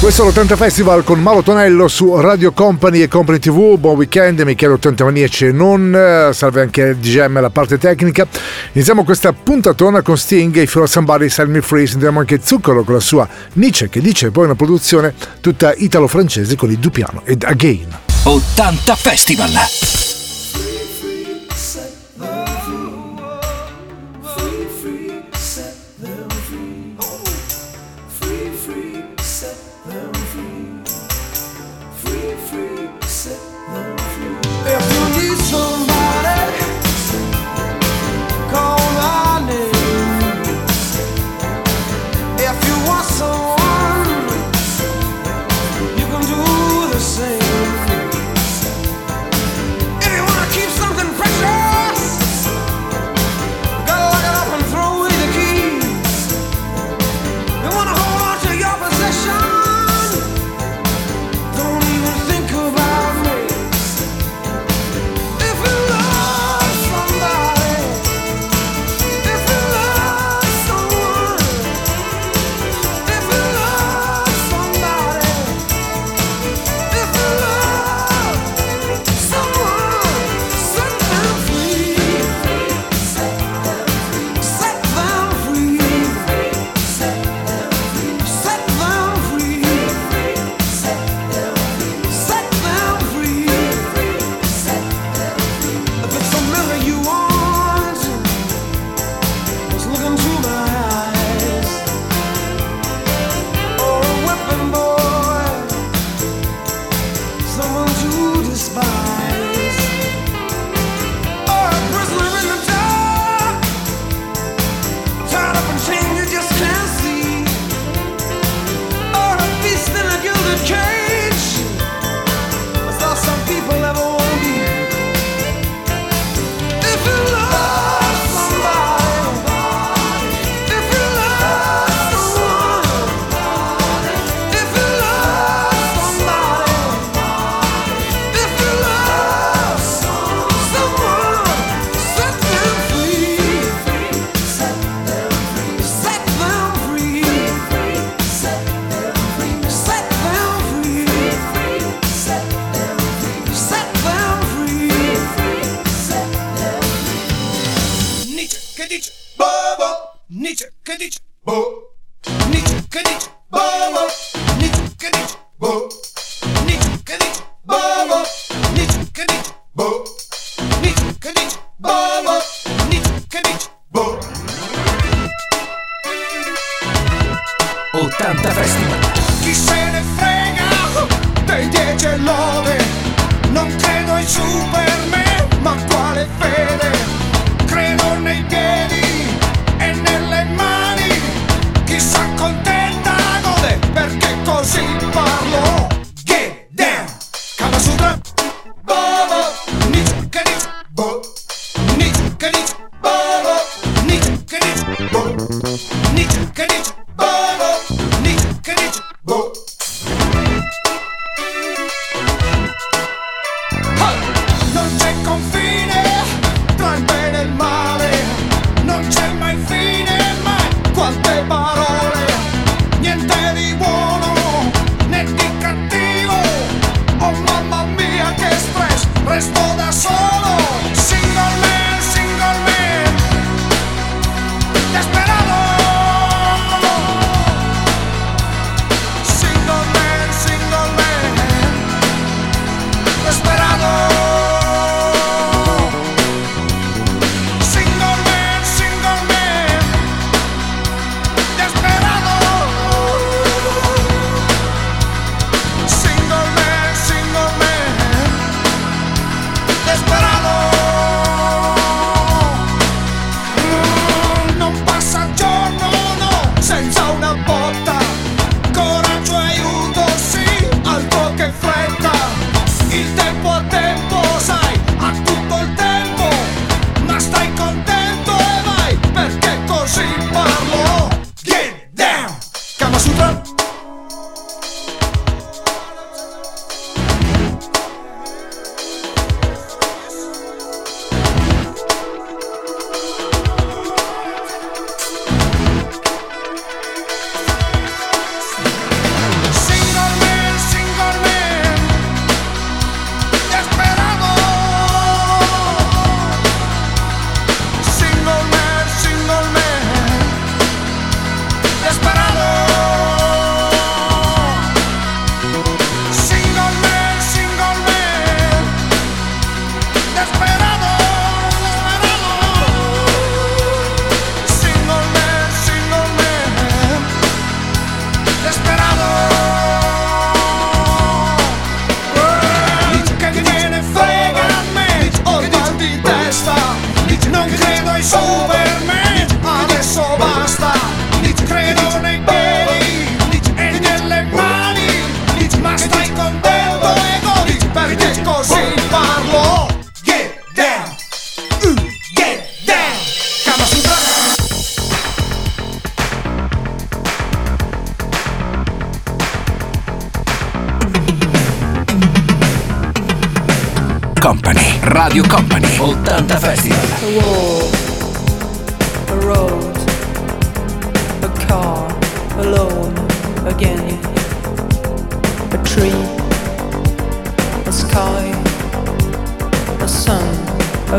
Questo è l'80 Festival con Mauro Tonello su Radio Company e Company TV. Buon weekend, Michele 80 Manieci e non. Eh, Salve anche DJM DGM alla parte tecnica. Iniziamo questa puntatona con Sting e Feel Somebody Send Me Free. Sentiamo anche Zuccolo con la sua Nietzsche che dice poi una produzione tutta italo-francese con il Dupiano ed Again. 80 Festival! Non c'è confine tra il bene e il male.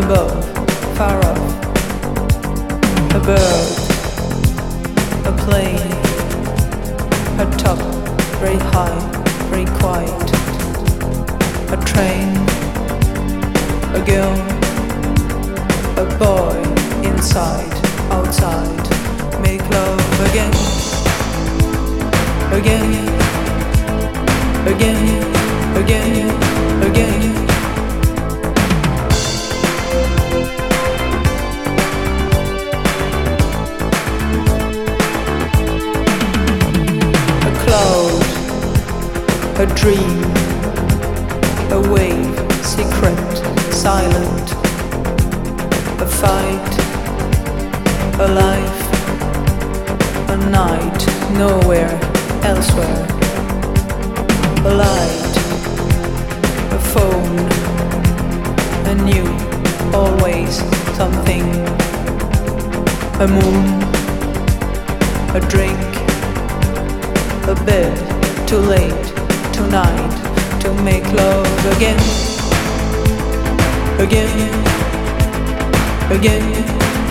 Above, moon, a drink, a bed, too late, tonight, to make love again, again, again,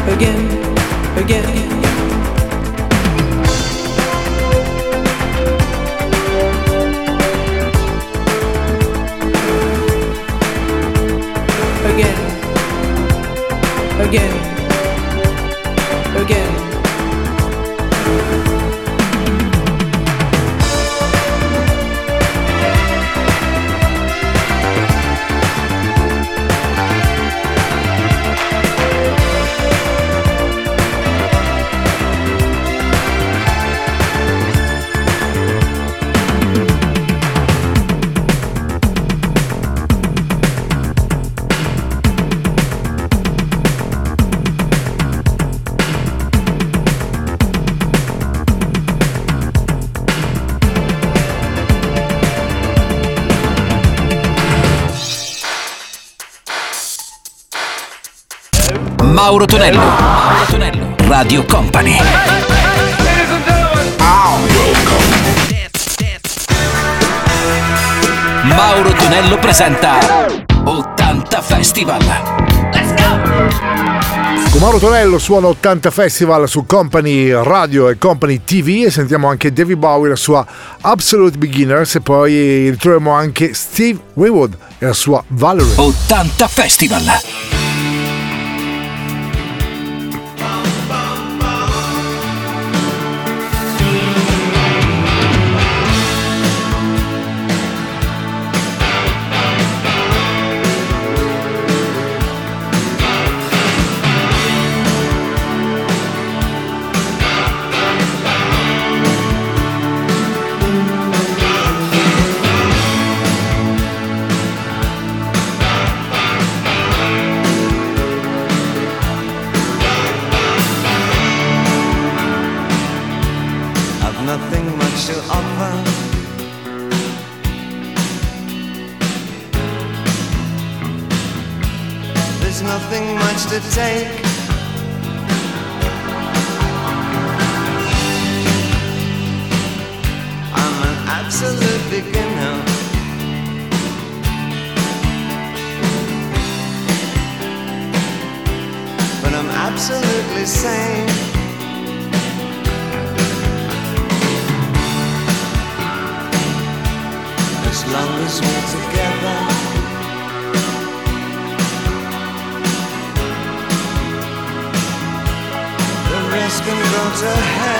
again, again. Again, again, again. Mauro Tonello. Mauro Tonello. Radio Company. Mauro Tonello presenta 80 Festival. Con Mauro Tonello suona 80 Festival su Company Radio e Company TV e sentiamo anche David Bowie la sua Absolute Beginners e poi ritroviamo anche Steve Winwood e la sua Valerie. 80 Festival. Absolute beginner. But I'm absolutely sane. as long as we're together. The rest can go to hell.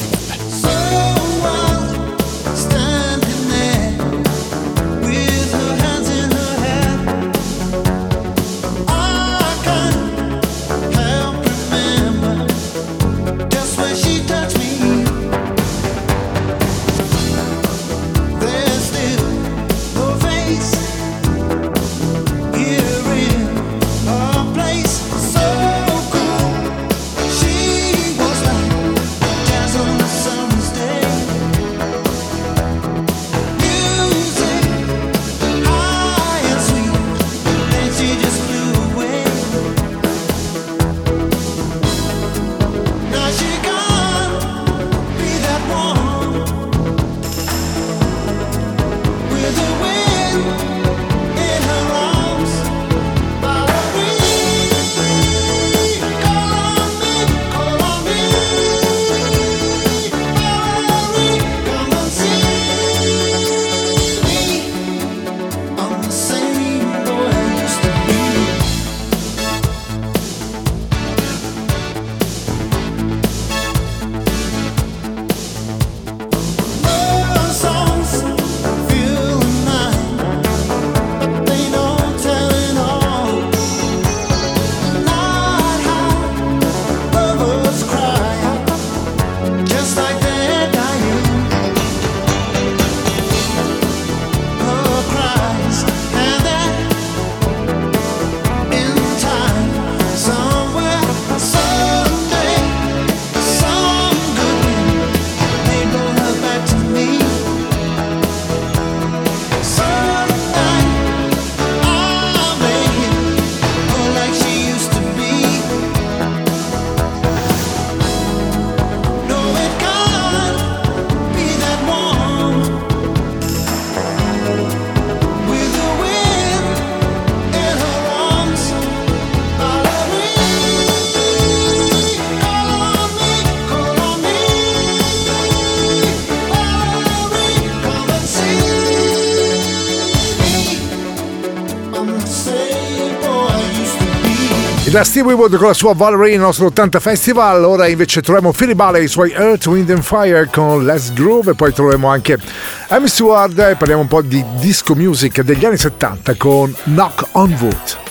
La Steve Wood con la sua Valerie, il nostro 80 Festival, ora invece troviamo Filibale e i suoi Earth, Wind and Fire con Les Groove e poi troviamo anche Amy Stewart e parliamo un po' di disco music degli anni 70 con Knock on Wood.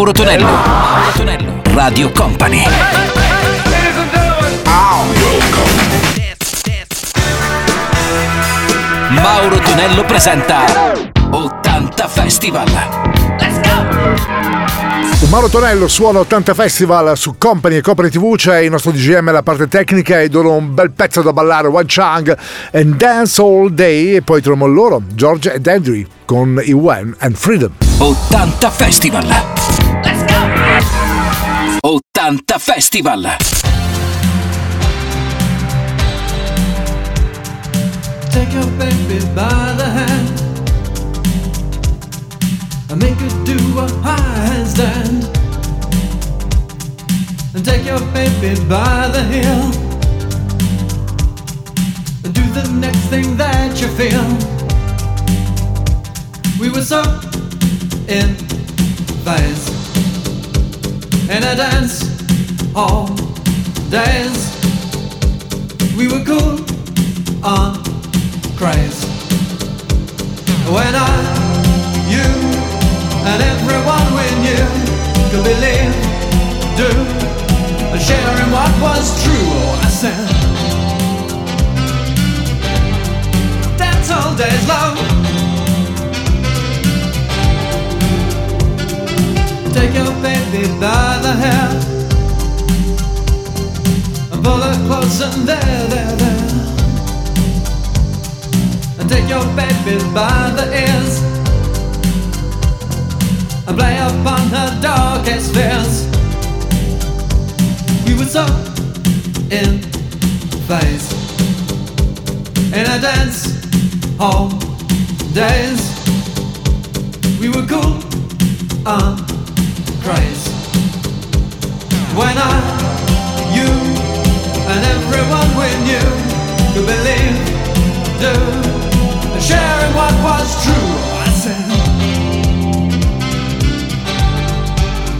Mauro Tonello. Mauro Tonello. Radio Company. Mauro Tonello presenta 80 Festival. Let's go! Mauro Tonello suona 80 Festival su Company e Company TV, c'è il nostro DGM alla parte tecnica e loro un bel pezzo da ballare, One Chang and Dance All Day e poi troviamo loro, George ed Andrew con i When and Freedom. 80 Festival. Let's go! 80 Festival. Take your baby by the hand and make her do a high handstand. And take your baby by the heel and do the next thing that you feel. We were so in phase in a dance all days. We were cool on craze. When I, you, and everyone we knew could believe, do, and share in what was true. Oh, I said, dance all days long. and there, there, there. And take your baby by the ears and play upon her darkest fears. We would so in phase. in a dance hall days. We were cool and crazy when I, you and everyone we knew could believe, do, and sharing what was true. I said,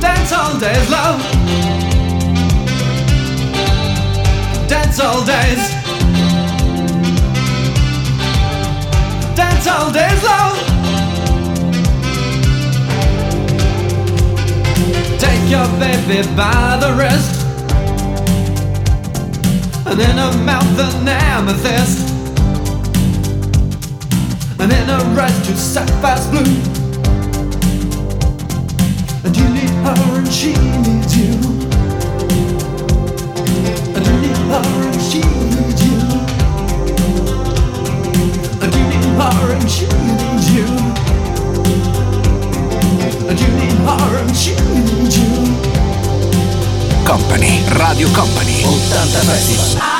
Dance all days, love. Dance all days. Dance all days, love. Take your baby by the wrist and in her mouth an amethyst, and in her eyes two sapphires blue. And you need her, and she I.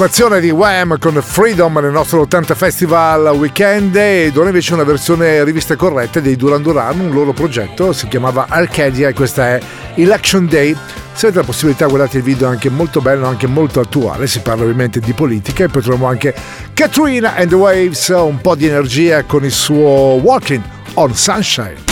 formazione di Wham con Freedom nel nostro 80 Festival Weekend ed ora invece una versione rivista corretta dei Duran Duran, un loro progetto, si chiamava Arcadia e questa è Election Day. Se avete la possibilità guardate il video, è anche molto bello, anche molto attuale, si parla ovviamente di politica e poi troviamo anche Katrina and the Waves, un po' di energia con il suo Walking on Sunshine.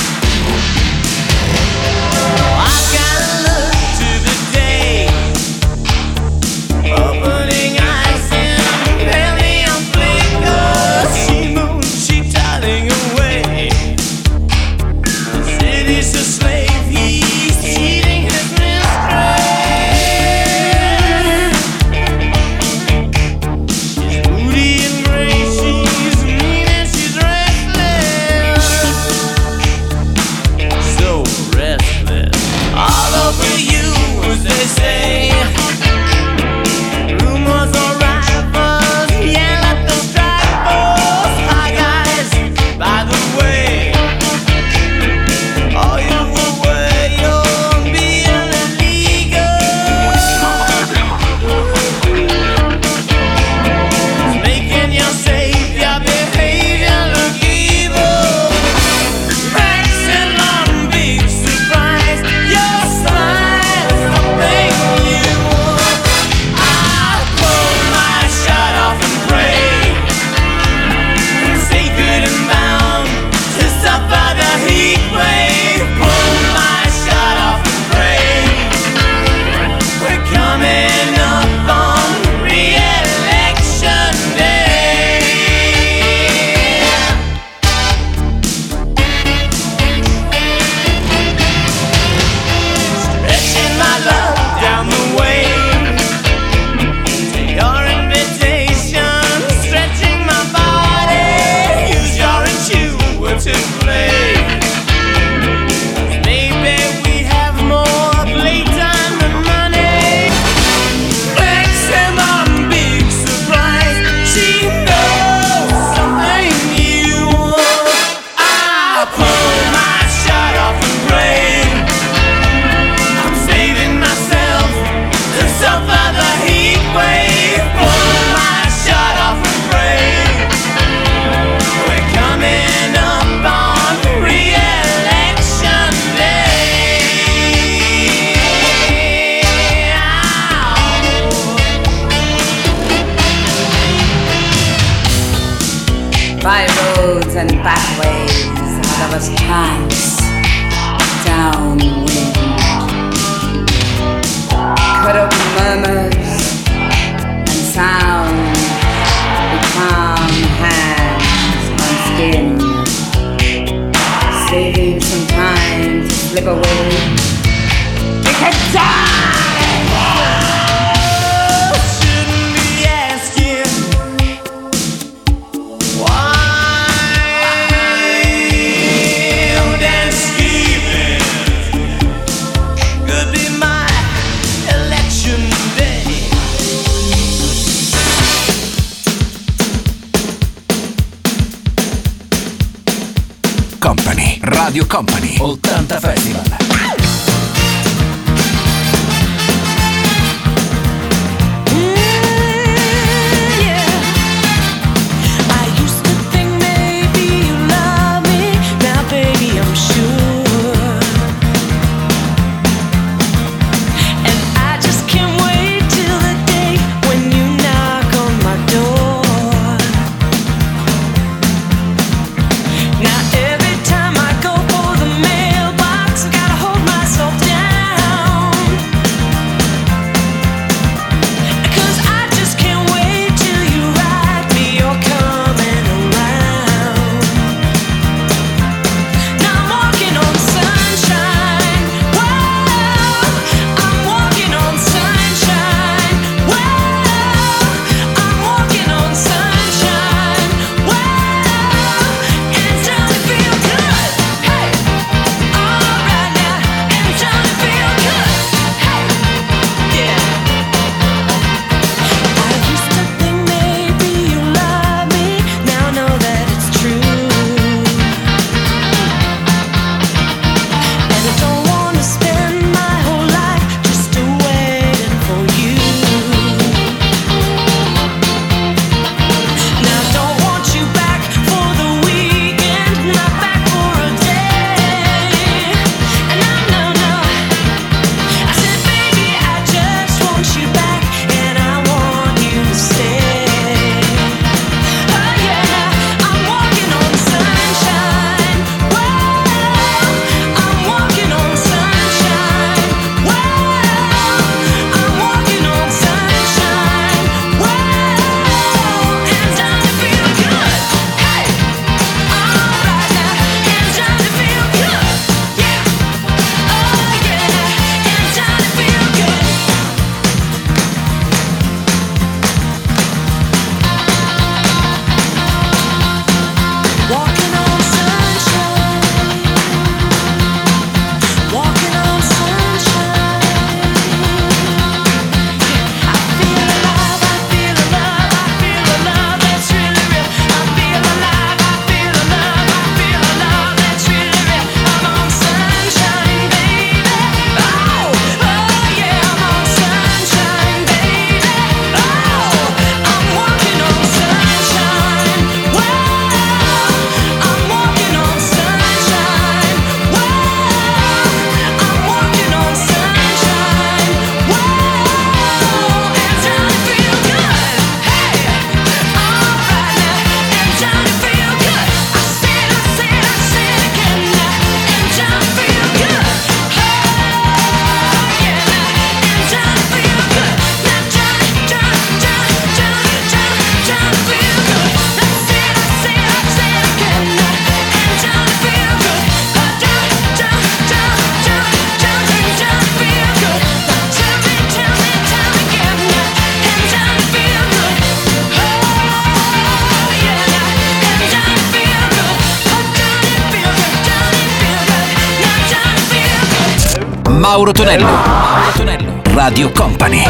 Mauro Tonello. Mauro Tonello. Radio Company.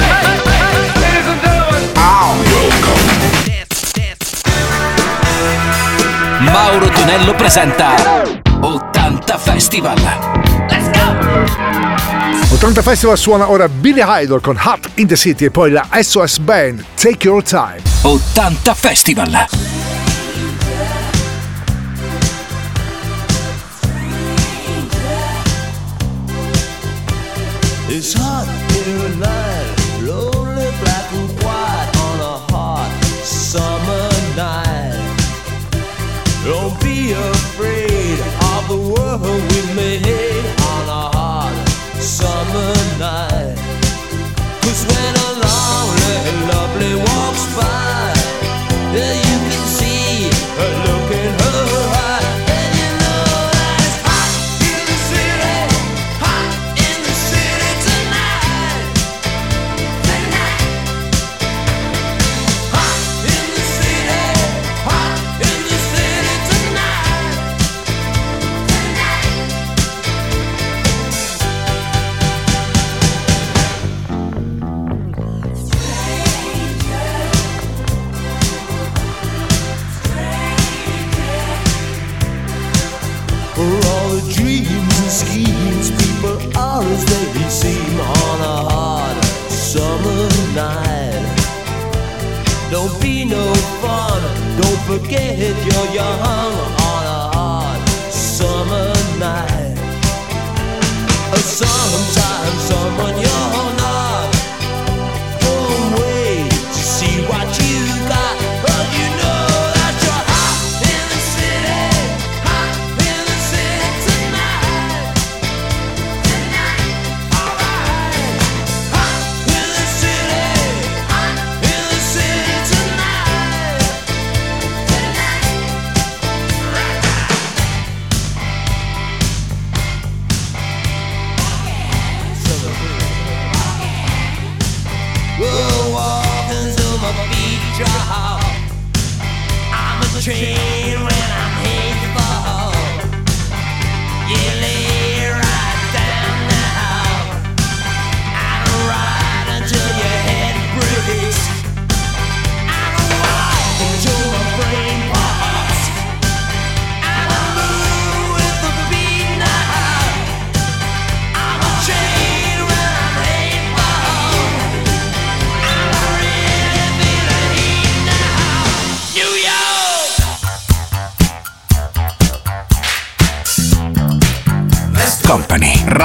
Mauro Tonello presenta 80 Festival. Let's go! 80 Festival suona ora Billy Idol con Hot in the City e poi la SOS Band Take Your Time. 80 Festival. It's hot here at night, lonely black and white on a hot summer night. Don't be afraid of the world we made on a hot summer night. Cause when a lonely, lovely walks by, yeah,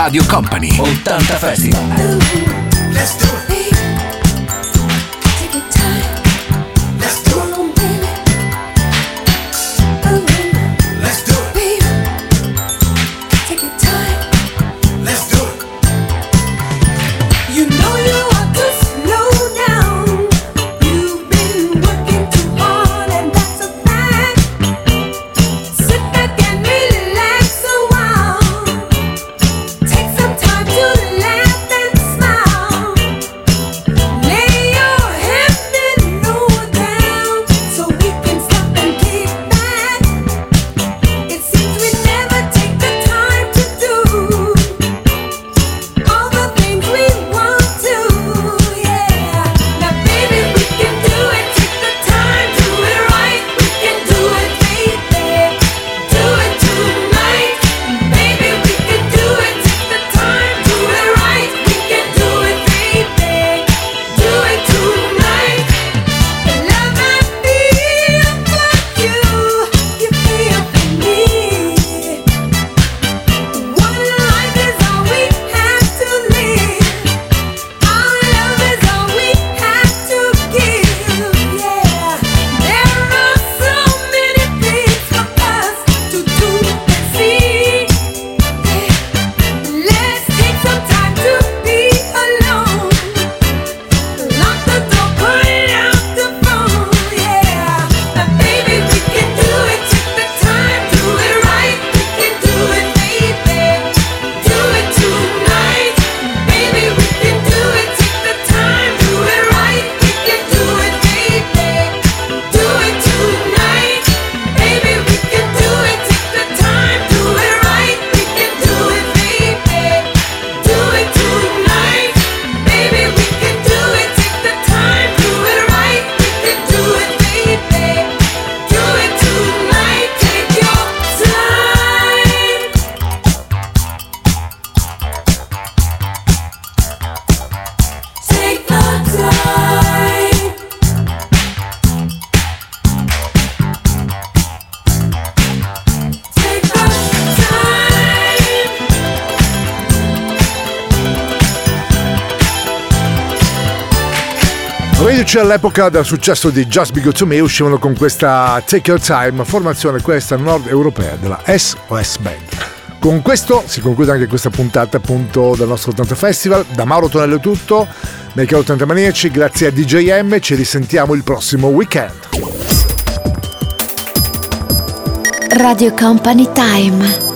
Radio Company 80 Festival. Let's do it. Reduci all'epoca del successo di Just Be Good To Me uscivano con questa Take Your Time, formazione questa nord europea della SOS Band. Con questo si conclude anche questa puntata appunto del nostro 80 Festival. Da Mauro Tonello è tutto, mi chiamo 80 Maniaci, grazie a DJM, ci risentiamo il prossimo weekend. Radio Company Time.